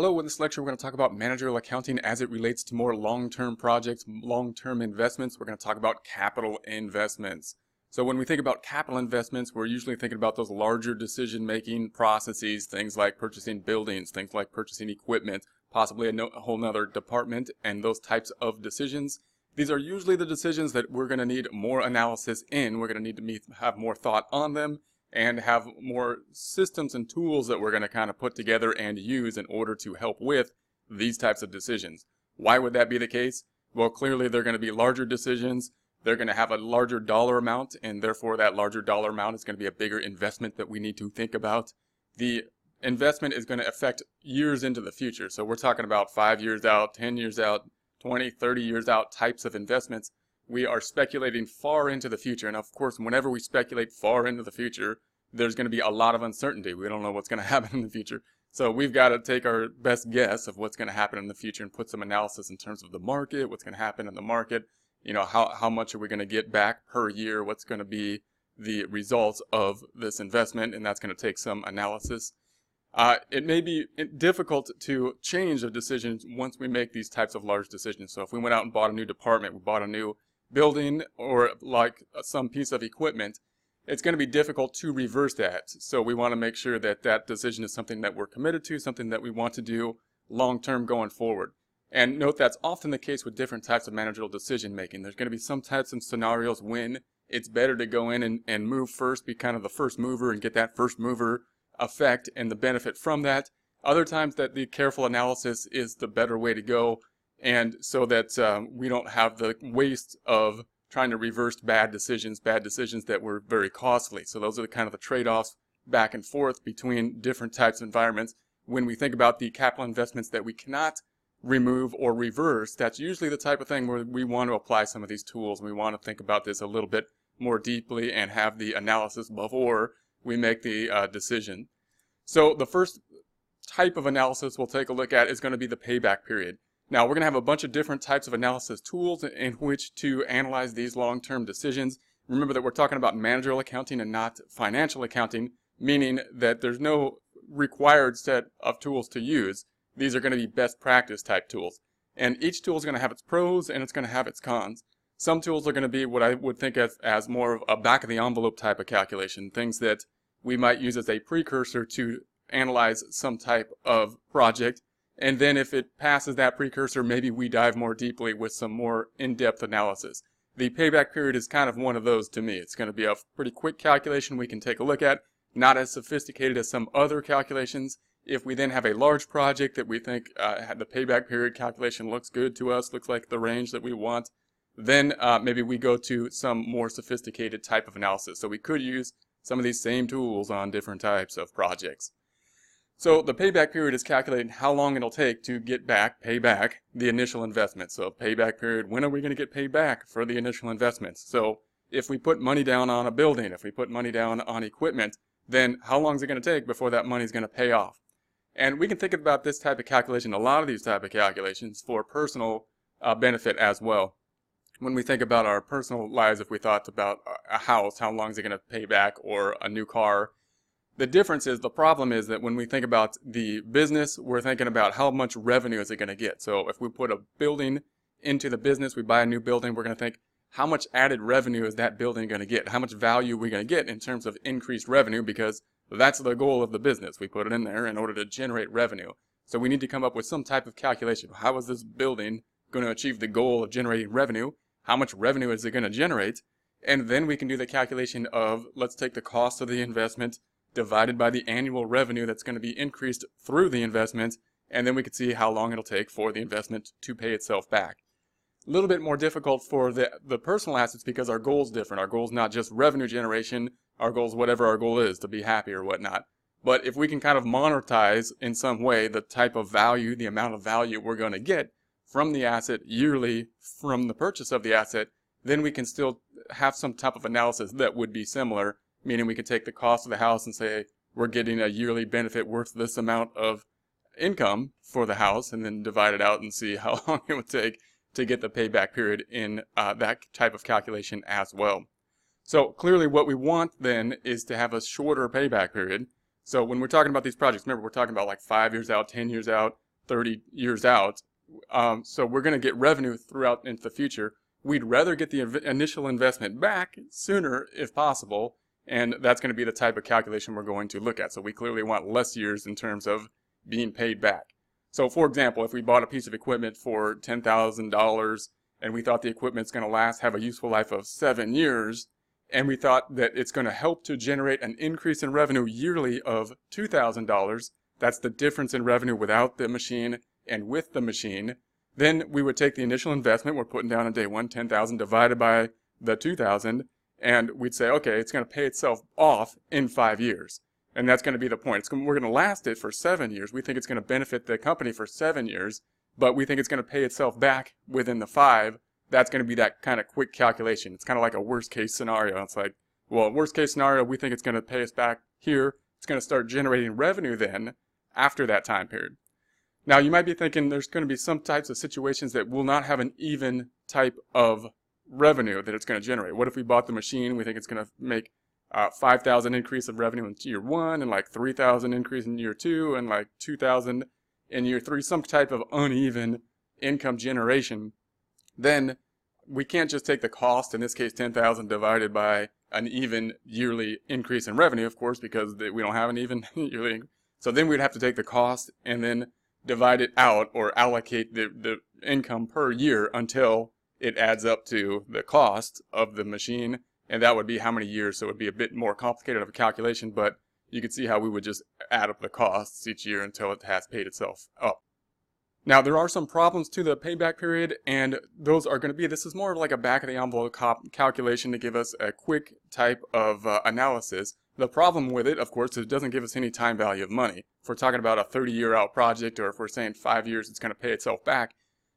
Hello, in this lecture we're going to talk about managerial accounting as it relates to more long-term projects, long-term investments. We're going to talk about capital investments. So when we think about capital investments, we're usually thinking about those larger decision-making processes, things like purchasing buildings, things like purchasing equipment, possibly a, no, a whole nother department, and those types of decisions. These are usually the decisions that we're going to need more analysis in. We're going to need to have more thought on them and have more systems and tools that we're going to kind of put together and use in order to help with these types of decisions. Why would that be the case? Well, clearly they're going to be larger decisions. They're going to have a larger dollar amount, and therefore that larger dollar amount is going to be a bigger investment that we need to think about. The investment is going to affect years into the future. So we're talking about five years out, 10 years out, 20, 30 years out types of investments we are speculating far into the future. And of course, whenever we speculate far into the future, there's going to be a lot of uncertainty. We don't know what's going to happen in the future. So we've got to take our best guess of what's going to happen in the future and put some analysis in terms of the market, what's going to happen in the market, you know, how, how much are we going to get back per year, what's going to be the results of this investment, and that's going to take some analysis. Uh, it may be difficult to change a decision once we make these types of large decisions. So if we went out and bought a new department, we bought a new building or like some piece of equipment, it's going to be difficult to reverse that. So we want to make sure that that decision is something that we're committed to, something that we want to do long term going forward. And note that's often the case with different types of managerial decision making. There's going to be some types of scenarios when it's better to go in and, and move first, be kind of the first mover and get that first mover effect and the benefit from that. Other times that the careful analysis is the better way to go and so that um, we don't have the waste of trying to reverse bad decisions, bad decisions that were very costly. So those are the kind of the trade-offs back and forth between different types of environments. When we think about the capital investments that we cannot remove or reverse, that's usually the type of thing where we want to apply some of these tools. And we want to think about this a little bit more deeply and have the analysis before we make the uh, decision. So the first type of analysis we'll take a look at is going to be the payback period. Now, we're going to have a bunch of different types of analysis tools in which to analyze these long-term decisions. Remember that we're talking about managerial accounting and not financial accounting, meaning that there's no required set of tools to use. These are going to be best practice type tools. And each tool is going to have its pros and it's going to have its cons. Some tools are going to be what I would think of as more of a back of the envelope type of calculation, things that we might use as a precursor to analyze some type of project and then if it passes that precursor, maybe we dive more deeply with some more in-depth analysis. The payback period is kind of one of those to me. It's going to be a pretty quick calculation we can take a look at, not as sophisticated as some other calculations. If we then have a large project that we think uh, the payback period calculation looks good to us, looks like the range that we want, then uh, maybe we go to some more sophisticated type of analysis. So we could use some of these same tools on different types of projects. So the payback period is calculating how long it'll take to get back, pay back the initial investment. So payback period, when are we going to get paid back for the initial investments? So if we put money down on a building, if we put money down on equipment, then how long is it going to take before that money is going to pay off? And we can think about this type of calculation, a lot of these type of calculations for personal uh, benefit as well. When we think about our personal lives, if we thought about a house, how long is it going to pay back, or a new car, the difference is the problem is that when we think about the business, we're thinking about how much revenue is it going to get. So if we put a building into the business, we buy a new building, we're going to think how much added revenue is that building going to get? How much value are we going to get in terms of increased revenue? Because that's the goal of the business. We put it in there in order to generate revenue. So we need to come up with some type of calculation. How is this building going to achieve the goal of generating revenue? How much revenue is it going to generate? And then we can do the calculation of let's take the cost of the investment divided by the annual revenue that's going to be increased through the investment, and then we can see how long it'll take for the investment to pay itself back. A little bit more difficult for the, the personal assets because our goal is different. Our goal is not just revenue generation, our goal is whatever our goal is, to be happy or whatnot. But if we can kind of monetize in some way the type of value, the amount of value we're going to get from the asset yearly from the purchase of the asset, then we can still have some type of analysis that would be similar meaning we could take the cost of the house and say we're getting a yearly benefit worth this amount of income for the house and then divide it out and see how long it would take to get the payback period in uh, that type of calculation as well. So clearly what we want then is to have a shorter payback period. So when we're talking about these projects, remember we're talking about like five years out, 10 years out, 30 years out. Um, so we're going to get revenue throughout into the future. We'd rather get the initial investment back sooner if possible, and that's going to be the type of calculation we're going to look at. So we clearly want less years in terms of being paid back. So for example, if we bought a piece of equipment for $10,000 and we thought the equipment's going to last, have a useful life of seven years, and we thought that it's going to help to generate an increase in revenue yearly of $2,000, that's the difference in revenue without the machine and with the machine, then we would take the initial investment we're putting down on day one, 10,000 divided by the 2,000, and we'd say, okay, it's going to pay itself off in five years. And that's going to be the point. Gonna, we're going to last it for seven years. We think it's going to benefit the company for seven years, but we think it's going to pay itself back within the five. That's going to be that kind of quick calculation. It's kind of like a worst case scenario. It's like, well, worst case scenario, we think it's going to pay us back here. It's going to start generating revenue then after that time period. Now, you might be thinking there's going to be some types of situations that will not have an even type of revenue that it's going to generate. What if we bought the machine? We think it's going to make uh, 5,000 increase of revenue in year one and like 3,000 increase in year two and like 2,000 in year three, some type of uneven income generation, then we can't just take the cost, in this case 10,000 divided by an even yearly increase in revenue, of course, because we don't have an even yearly. Increase. So then we'd have to take the cost and then divide it out or allocate the, the income per year until it adds up to the cost of the machine and that would be how many years. So it would be a bit more complicated of a calculation, but you can see how we would just add up the costs each year until it has paid itself up. Now, there are some problems to the payback period, and those are going to be, this is more of like a back of the envelope calculation to give us a quick type of uh, analysis. The problem with it, of course, is it doesn't give us any time value of money. If we're talking about a 30 year out project, or if we're saying five years it's going to pay itself back,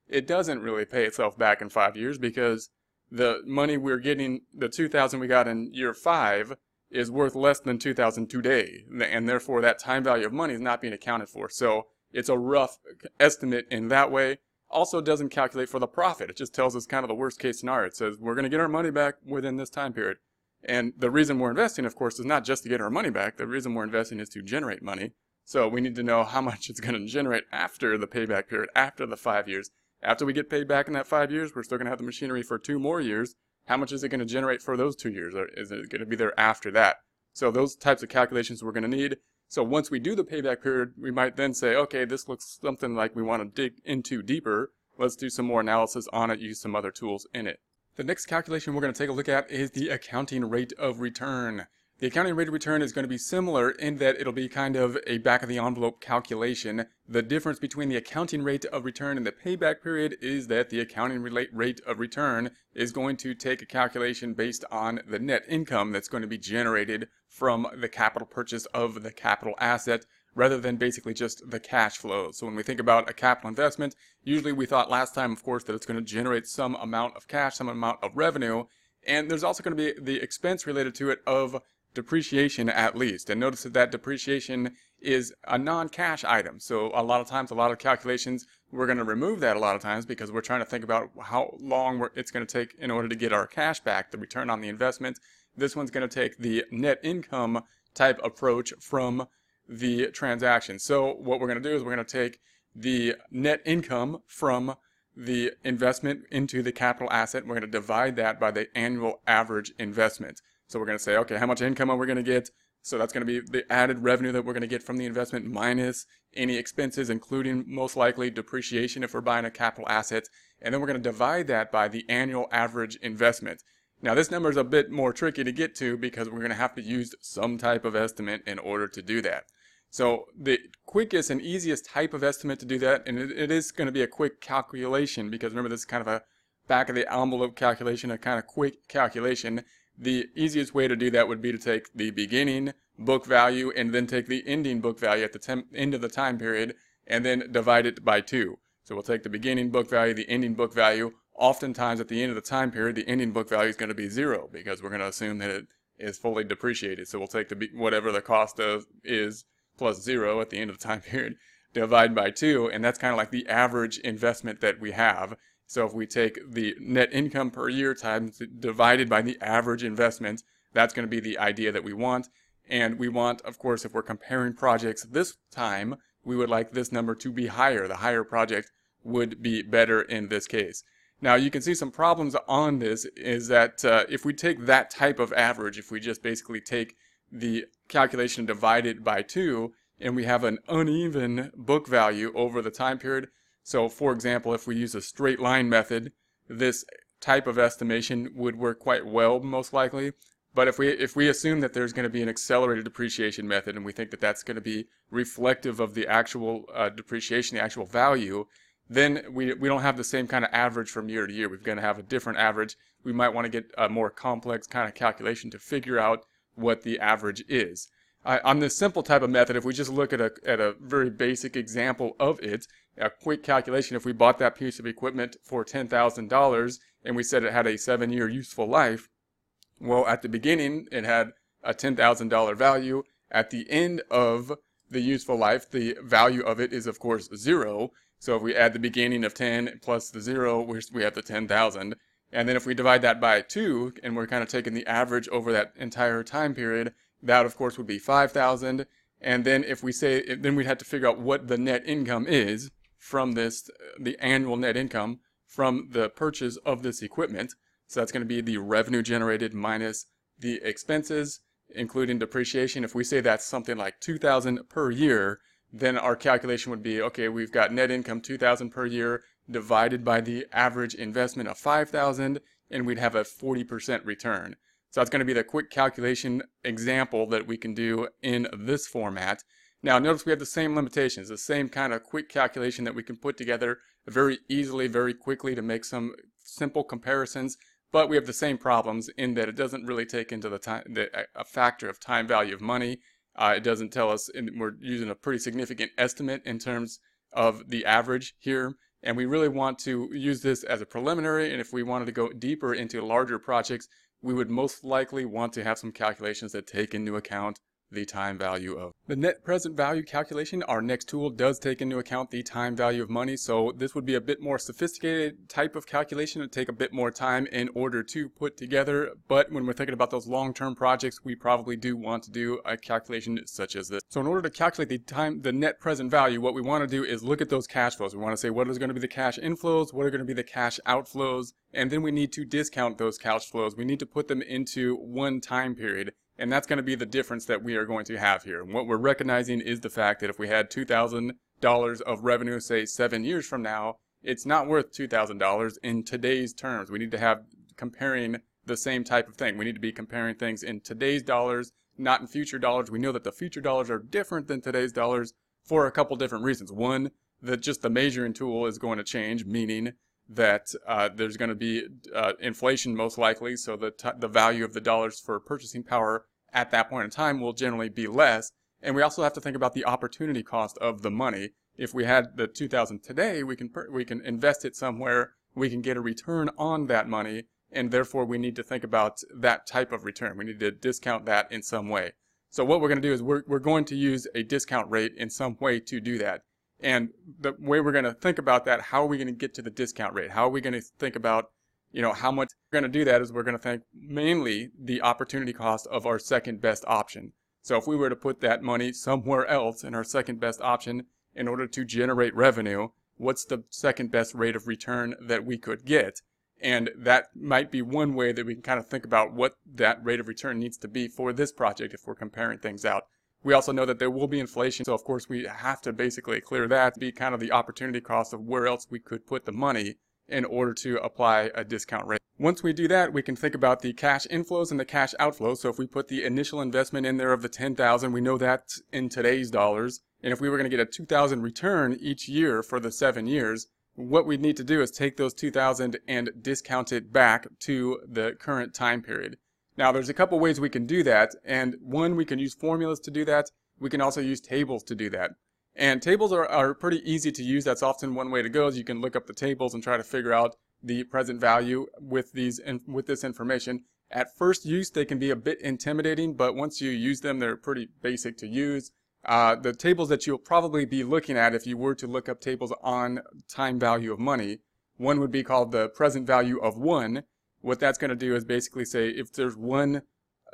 it doesn't really pay itself back in five years because the money we're getting, the 2000 we got in year five, is worth less than 2000 today. And therefore, that time value of money is not being accounted for. So it's a rough estimate in that way. Also doesn't calculate for the profit. It just tells us kind of the worst case scenario. It says we're going to get our money back within this time period. And the reason we're investing, of course, is not just to get our money back. The reason we're investing is to generate money. So we need to know how much it's going to generate after the payback period, after the five years. After we get paid back in that five years, we're still going to have the machinery for two more years. How much is it going to generate for those two years? Or is it going to be there after that? So those types of calculations we're going to need. So once we do the payback period, we might then say, okay, this looks something like we want to dig into deeper. Let's do some more analysis on it, use some other tools in it. The next calculation we're going to take a look at is the accounting rate of return. The accounting rate of return is going to be similar in that it'll be kind of a back of the envelope calculation. The difference between the accounting rate of return and the payback period is that the accounting rate of return is going to take a calculation based on the net income that's going to be generated from the capital purchase of the capital asset rather than basically just the cash flow. So when we think about a capital investment, usually we thought last time, of course, that it's going to generate some amount of cash, some amount of revenue, and there's also going to be the expense related to it of depreciation at least. And notice that that depreciation is a non-cash item. So a lot of times, a lot of calculations, we're going to remove that a lot of times because we're trying to think about how long it's going to take in order to get our cash back, the return on the investment. This one's going to take the net income type approach from the transaction. So what we're going to do is we're going to take the net income from the investment into the capital asset. We're going to divide that by the annual average investment. So we're going to say, okay, how much income are we going to get? So that's going to be the added revenue that we're going to get from the investment minus any expenses, including most likely depreciation if we're buying a capital asset. And then we're going to divide that by the annual average investment. Now this number is a bit more tricky to get to because we're going to have to use some type of estimate in order to do that. So the quickest and easiest type of estimate to do that, and it, is going to be a quick calculation because remember this is kind of a back of the envelope calculation, a kind of quick calculation, the easiest way to do that would be to take the beginning book value and then take the ending book value at the end of the time period and then divide it by two. So we'll take the beginning book value, the ending book value. Oftentimes at the end of the time period, the ending book value is going to be zero because we're going to assume that it is fully depreciated. So we'll take the whatever the cost of is plus zero at the end of the time period, divide by two, and that's kind of like the average investment that we have. So if we take the net income per year times divided by the average investment, that's going to be the idea that we want. And we want, of course, if we're comparing projects this time, we would like this number to be higher. The higher project would be better in this case. Now you can see some problems on this is that uh, if we take that type of average, if we just basically take the calculation divided by 2 and we have an uneven book value over the time period. So for example, if we use a straight line method, this type of estimation would work quite well most likely. But if we if we assume that there's going to be an accelerated depreciation method and we think that that's going to be reflective of the actual uh, depreciation, the actual value, then we, we don't have the same kind of average from year to year. We're going to have a different average. We might want to get a more complex kind of calculation to figure out what the average is. Uh, on this simple type of method, if we just look at a, at a very basic example of it, a quick calculation, if we bought that piece of equipment for $10,000 and we said it had a seven year useful life, well, at the beginning, it had a $10,000 value. At the end of the useful life, the value of it is, of course, zero. So if we add the beginning of 10 plus the zero, we have the 10,000. And then if we divide that by 2, and we're kind of taking the average over that entire time period, that of course would be 5,000. And then if we say, then we'd have to figure out what the net income is from this, the annual net income from the purchase of this equipment. So that's going to be the revenue generated minus the expenses, including depreciation. If we say that's something like 2,000 per year, then our calculation would be, okay, we've got net income 2000 per year divided by the average investment of 5000 and we'd have a 40% return. So that's going to be the quick calculation example that we can do in this format. Now notice we have the same limitations, the same kind of quick calculation that we can put together very easily, very quickly to make some simple comparisons, but we have the same problems in that it doesn't really take into the time, the, a factor of time value of money uh, it doesn't tell us, we're using a pretty significant estimate in terms of the average here. And we really want to use this as a preliminary. And if we wanted to go deeper into larger projects, we would most likely want to have some calculations that take into account the time value of. The net present value calculation, our next tool does take into account the time value of money. So this would be a bit more sophisticated type of calculation. It would take a bit more time in order to put together. But when we're thinking about those long-term projects, we probably do want to do a calculation such as this. So in order to calculate the time, the net present value, what we want to do is look at those cash flows. We want to say what is going to be the cash inflows, what are going to be the cash outflows, and then we need to discount those cash flows. We need to put them into one time period. And that's going to be the difference that we are going to have here. And what we're recognizing is the fact that if we had $2,000 of revenue, say seven years from now, it's not worth $2,000 in today's terms. We need to have comparing the same type of thing. We need to be comparing things in today's dollars, not in future dollars. We know that the future dollars are different than today's dollars for a couple different reasons. One, that just the measuring tool is going to change, meaning that uh, there's going to be uh, inflation most likely, so the, the value of the dollars for purchasing power at that point in time will generally be less. And we also have to think about the opportunity cost of the money. If we had the 2000 today, we can we can invest it somewhere, we can get a return on that money, and therefore we need to think about that type of return. We need to discount that in some way. So what we're going to do is we're, we're going to use a discount rate in some way to do that. And the way we're going to think about that, how are we going to get to the discount rate? How are we going to think about, you know, how much we're going to do that is we're going to think mainly the opportunity cost of our second best option. So if we were to put that money somewhere else in our second best option in order to generate revenue, what's the second best rate of return that we could get? And that might be one way that we can kind of think about what that rate of return needs to be for this project if we're comparing things out. We also know that there will be inflation, so of course we have to basically clear that, be kind of the opportunity cost of where else we could put the money in order to apply a discount rate. Once we do that, we can think about the cash inflows and the cash outflows. So if we put the initial investment in there of the 10,000, we know that in today's dollars. And if we were going to get a 2,000 return each year for the seven years, what we'd need to do is take those 2,000 and discount it back to the current time period. Now there's a couple ways we can do that, and one, we can use formulas to do that. We can also use tables to do that. And tables are, are pretty easy to use. That's often one way to go is you can look up the tables and try to figure out the present value with these with this information. At first use, they can be a bit intimidating, but once you use them, they're pretty basic to use. Uh, the tables that you'll probably be looking at if you were to look up tables on time value of money, one would be called the present value of one, what that's going to do is basically say if there's one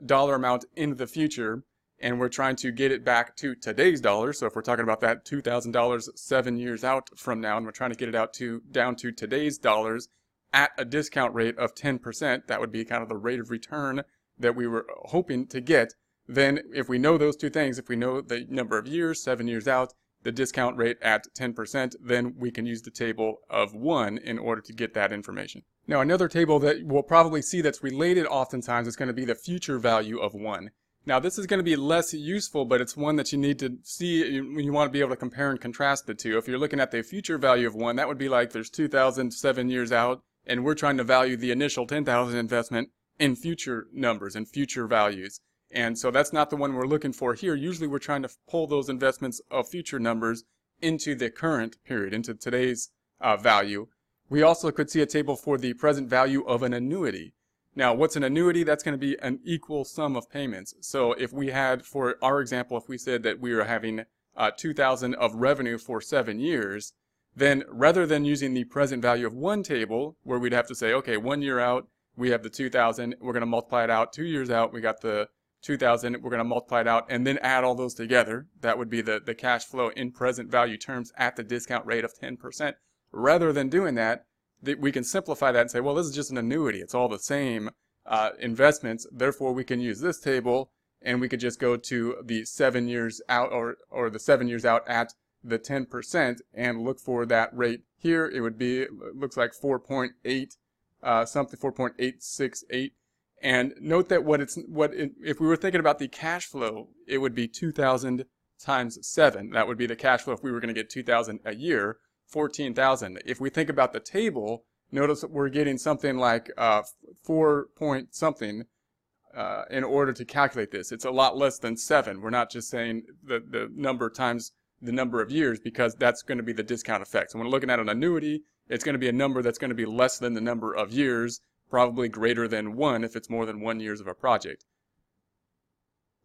dollar amount in the future and we're trying to get it back to today's dollar. So if we're talking about that $2,000 seven years out from now, and we're trying to get it out to down to today's dollars at a discount rate of 10%, that would be kind of the rate of return that we were hoping to get. Then if we know those two things, if we know the number of years, seven years out, the discount rate at 10%, then we can use the table of 1 in order to get that information. Now another table that we'll probably see that's related oftentimes is going to be the future value of 1. Now this is going to be less useful, but it's one that you need to see when you want to be able to compare and contrast the two. If you're looking at the future value of 1, that would be like there's 2,007 years out, and we're trying to value the initial 10,000 investment in future numbers and future values. And so that's not the one we're looking for here. Usually we're trying to pull those investments of future numbers into the current period, into today's uh, value. We also could see a table for the present value of an annuity. Now, what's an annuity? That's going to be an equal sum of payments. So if we had, for our example, if we said that we were having uh, 2000 of revenue for seven years, then rather than using the present value of one table, where we'd have to say, okay, one year out, we have the 2000, we're going to multiply it out. Two years out, we got the 2000, we're going to multiply it out and then add all those together. That would be the, the cash flow in present value terms at the discount rate of 10%. Rather than doing that, we can simplify that and say, well, this is just an annuity. It's all the same uh, investments. Therefore, we can use this table and we could just go to the seven years out or, or the seven years out at the 10% and look for that rate here. It would be, it looks like 4.8, uh, something 4.868 and note that what it's what it, if we were thinking about the cash flow, it would be 2,000 times seven. That would be the cash flow if we were going to get 2,000 a year, 14,000. If we think about the table, notice that we're getting something like uh, four point something uh, in order to calculate this. It's a lot less than seven. We're not just saying the, the number times the number of years because that's going to be the discount effect. So when we're looking at an annuity, it's going to be a number that's going to be less than the number of years probably greater than 1 if it's more than 1 years of a project.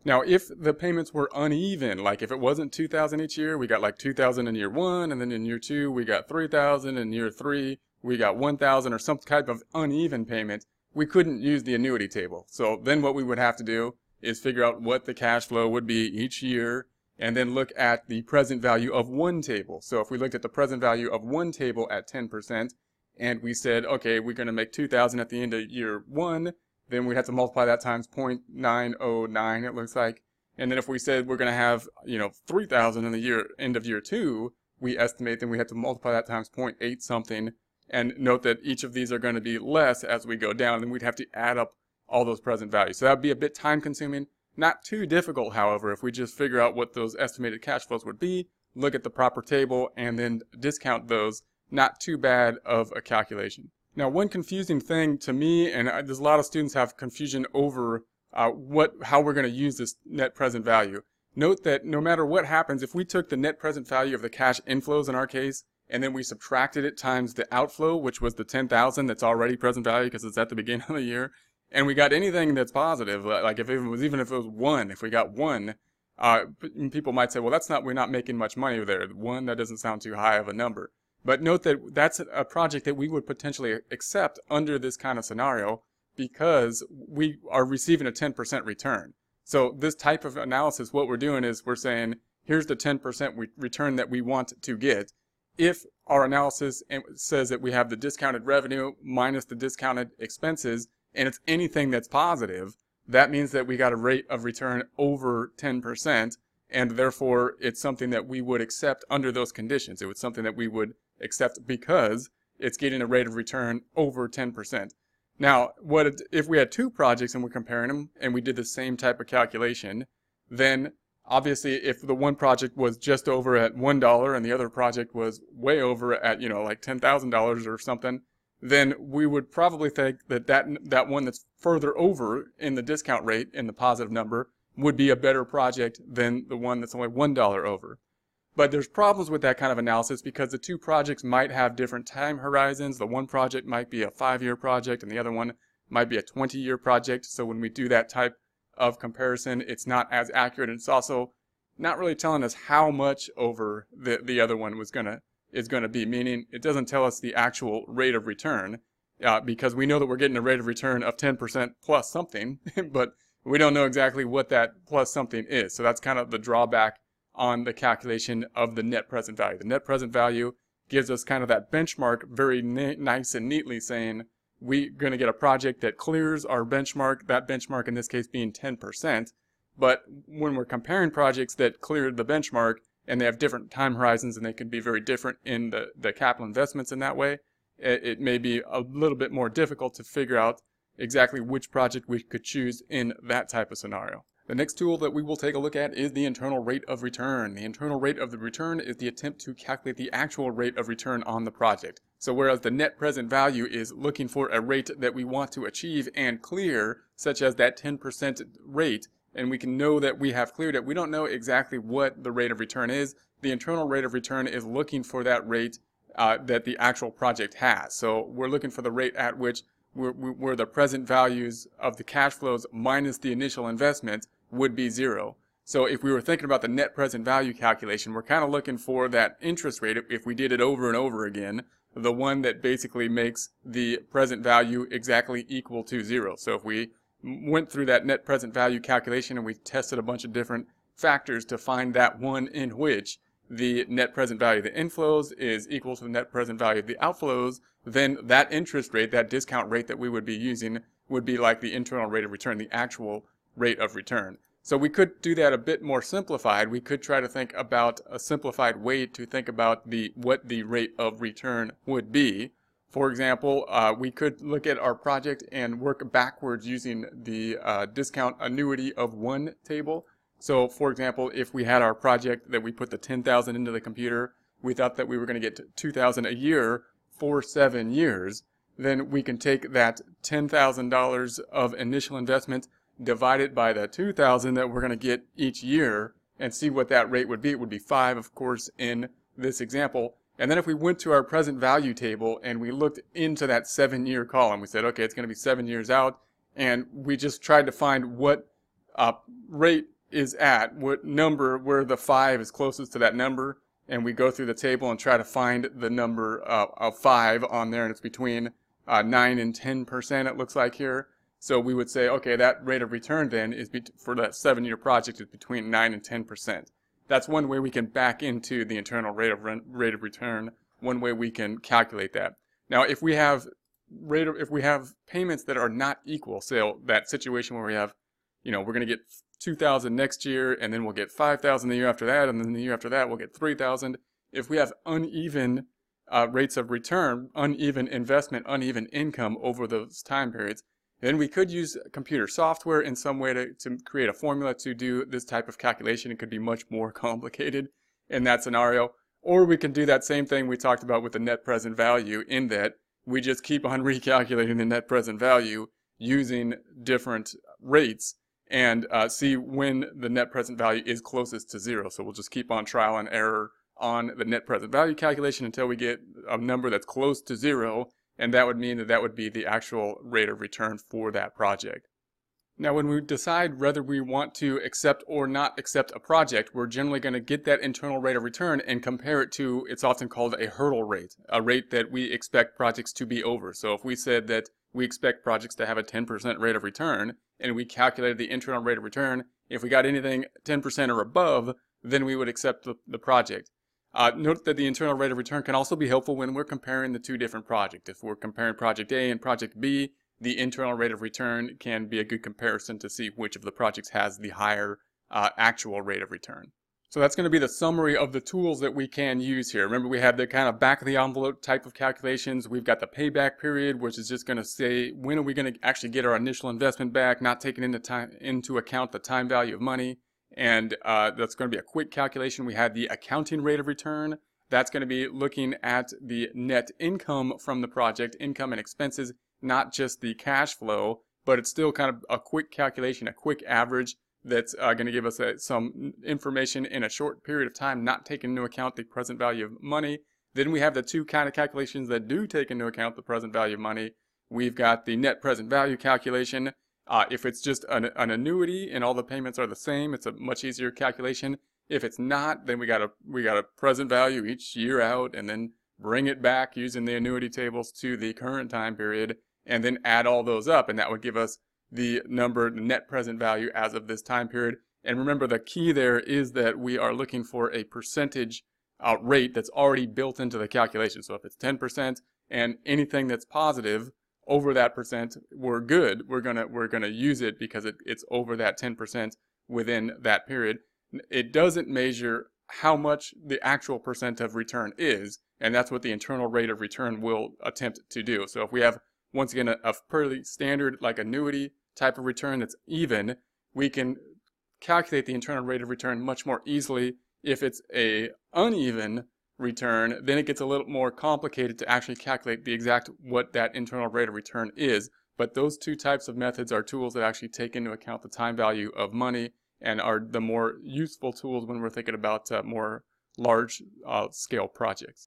Now, if the payments were uneven, like if it wasn't 2,000 each year, we got like 2,000 in year 1, and then in year 2 we got 3,000, in year 3 we got 1,000 or some type of uneven payment, we couldn't use the annuity table. So then what we would have to do is figure out what the cash flow would be each year and then look at the present value of one table. So if we looked at the present value of one table at 10%, and we said, okay, we're going to make 2,000 at the end of year one, then we'd have to multiply that times 0.909, it looks like. And then if we said we're going to have, you know, 3,000 in the year end of year two, we estimate then we have to multiply that times 0.8 something. And note that each of these are going to be less as we go down, and we'd have to add up all those present values. So that would be a bit time consuming. Not too difficult, however, if we just figure out what those estimated cash flows would be, look at the proper table, and then discount those not too bad of a calculation. Now, one confusing thing to me, and there's a lot of students have confusion over uh, what how we're going to use this net present value. Note that no matter what happens, if we took the net present value of the cash inflows in our case, and then we subtracted it times the outflow, which was the 10,000 that's already present value because it's at the beginning of the year, and we got anything that's positive, like if it was even if it was one, if we got one, uh, people might say, well, that's not we're not making much money there. One that doesn't sound too high of a number. But note that that's a project that we would potentially accept under this kind of scenario because we are receiving a 10% return. So this type of analysis, what we're doing is we're saying, here's the 10% return that we want to get. If our analysis says that we have the discounted revenue minus the discounted expenses, and it's anything that's positive, that means that we got a rate of return over 10%, and therefore it's something that we would accept under those conditions. It was something that we would accept because it's getting a rate of return over 10%. Now, what if we had two projects and we're comparing them and we did the same type of calculation, then obviously if the one project was just over at $1 and the other project was way over at, you know, like $10,000 or something, then we would probably think that, that that one that's further over in the discount rate in the positive number would be a better project than the one that's only $1 over. But there's problems with that kind of analysis because the two projects might have different time horizons. The one project might be a five-year project and the other one might be a 20-year project. So when we do that type of comparison, it's not as accurate. And it's also not really telling us how much over the, the other one was gonna is going to be, meaning it doesn't tell us the actual rate of return uh, because we know that we're getting a rate of return of 10% plus something, but we don't know exactly what that plus something is. So that's kind of the drawback on the calculation of the net present value. The net present value gives us kind of that benchmark very nice and neatly saying we're going to get a project that clears our benchmark, that benchmark in this case being 10%. But when we're comparing projects that cleared the benchmark and they have different time horizons and they can be very different in the, the capital investments in that way, it, it may be a little bit more difficult to figure out exactly which project we could choose in that type of scenario. The next tool that we will take a look at is the internal rate of return. The internal rate of the return is the attempt to calculate the actual rate of return on the project. So whereas the net present value is looking for a rate that we want to achieve and clear, such as that 10% rate, and we can know that we have cleared it, we don't know exactly what the rate of return is. The internal rate of return is looking for that rate uh, that the actual project has. So we're looking for the rate at which we're where the present values of the cash flows minus the initial investment would be zero. So if we were thinking about the net present value calculation, we're kind of looking for that interest rate if we did it over and over again, the one that basically makes the present value exactly equal to zero. So if we went through that net present value calculation and we tested a bunch of different factors to find that one in which the net present value of the inflows is equal to the net present value of the outflows, then that interest rate, that discount rate that we would be using would be like the internal rate of return, the actual rate of return. So we could do that a bit more simplified. We could try to think about a simplified way to think about the what the rate of return would be. For example, uh, we could look at our project and work backwards using the uh, discount annuity of one table. So for example, if we had our project that we put the 10,000 into the computer, we thought that we were going to get 2,000 a year for seven years, then we can take that $10,000 of initial investment divide it by the 2,000 that we're going to get each year and see what that rate would be. It would be 5, of course, in this example. And then if we went to our present value table and we looked into that seven-year column, we said, okay, it's going to be seven years out, and we just tried to find what uh, rate is at, what number, where the 5 is closest to that number, and we go through the table and try to find the number uh, of 5 on there, and it's between uh, 9 and 10%, it looks like here. So we would say, okay, that rate of return then is for that seven-year project is between 9 and 10%. That's one way we can back into the internal rate of rate of return. One way we can calculate that. Now, if we have rate of, if we have payments that are not equal, say that situation where we have, you know, we're going to get 2,000 next year, and then we'll get 5,000 the year after that, and then the year after that we'll get 3,000. If we have uneven uh, rates of return, uneven investment, uneven income over those time periods, then we could use computer software in some way to, to create a formula to do this type of calculation. It could be much more complicated in that scenario. Or we can do that same thing we talked about with the net present value in that we just keep on recalculating the net present value using different rates and uh, see when the net present value is closest to zero. So we'll just keep on trial and error on the net present value calculation until we get a number that's close to zero and that would mean that that would be the actual rate of return for that project. Now, when we decide whether we want to accept or not accept a project, we're generally going to get that internal rate of return and compare it to, it's often called a hurdle rate, a rate that we expect projects to be over. So if we said that we expect projects to have a 10% rate of return, and we calculated the internal rate of return, if we got anything 10% or above, then we would accept the, the project. Uh, note that the internal rate of return can also be helpful when we're comparing the two different projects. If we're comparing project A and project B, the internal rate of return can be a good comparison to see which of the projects has the higher uh, actual rate of return. So that's going to be the summary of the tools that we can use here. Remember we have the kind of back of the envelope type of calculations. We've got the payback period, which is just going to say when are we going to actually get our initial investment back, not taking into, time, into account the time value of money and uh, that's going to be a quick calculation. We had the accounting rate of return. That's going to be looking at the net income from the project, income and expenses, not just the cash flow, but it's still kind of a quick calculation, a quick average that's uh, going to give us a, uh, some information in a short period of time, not taking into account the present value of money. Then we have the two kind of calculations that do take into account the present value of money. We've got the net present value calculation, uh, if it's just an, an, annuity and all the payments are the same, it's a much easier calculation. If it's not, then we got a we got a present value each year out, and then bring it back using the annuity tables to the current time period, and then add all those up, and that would give us the number, the net present value as of this time period. And remember, the key there is that we are looking for a percentage uh, rate that's already built into the calculation. So if it's 10% and anything that's positive over that percent, we're good. We're gonna we're gonna use it because it, it's over that 10% within that period. It doesn't measure how much the actual percent of return is, and that's what the internal rate of return will attempt to do. So if we have once again a, a fairly standard like annuity type of return that's even, we can calculate the internal rate of return much more easily. If it's a uneven return, then it gets a little more complicated to actually calculate the exact what that internal rate of return is. But those two types of methods are tools that actually take into account the time value of money and are the more useful tools when we're thinking about uh, more large uh, scale projects.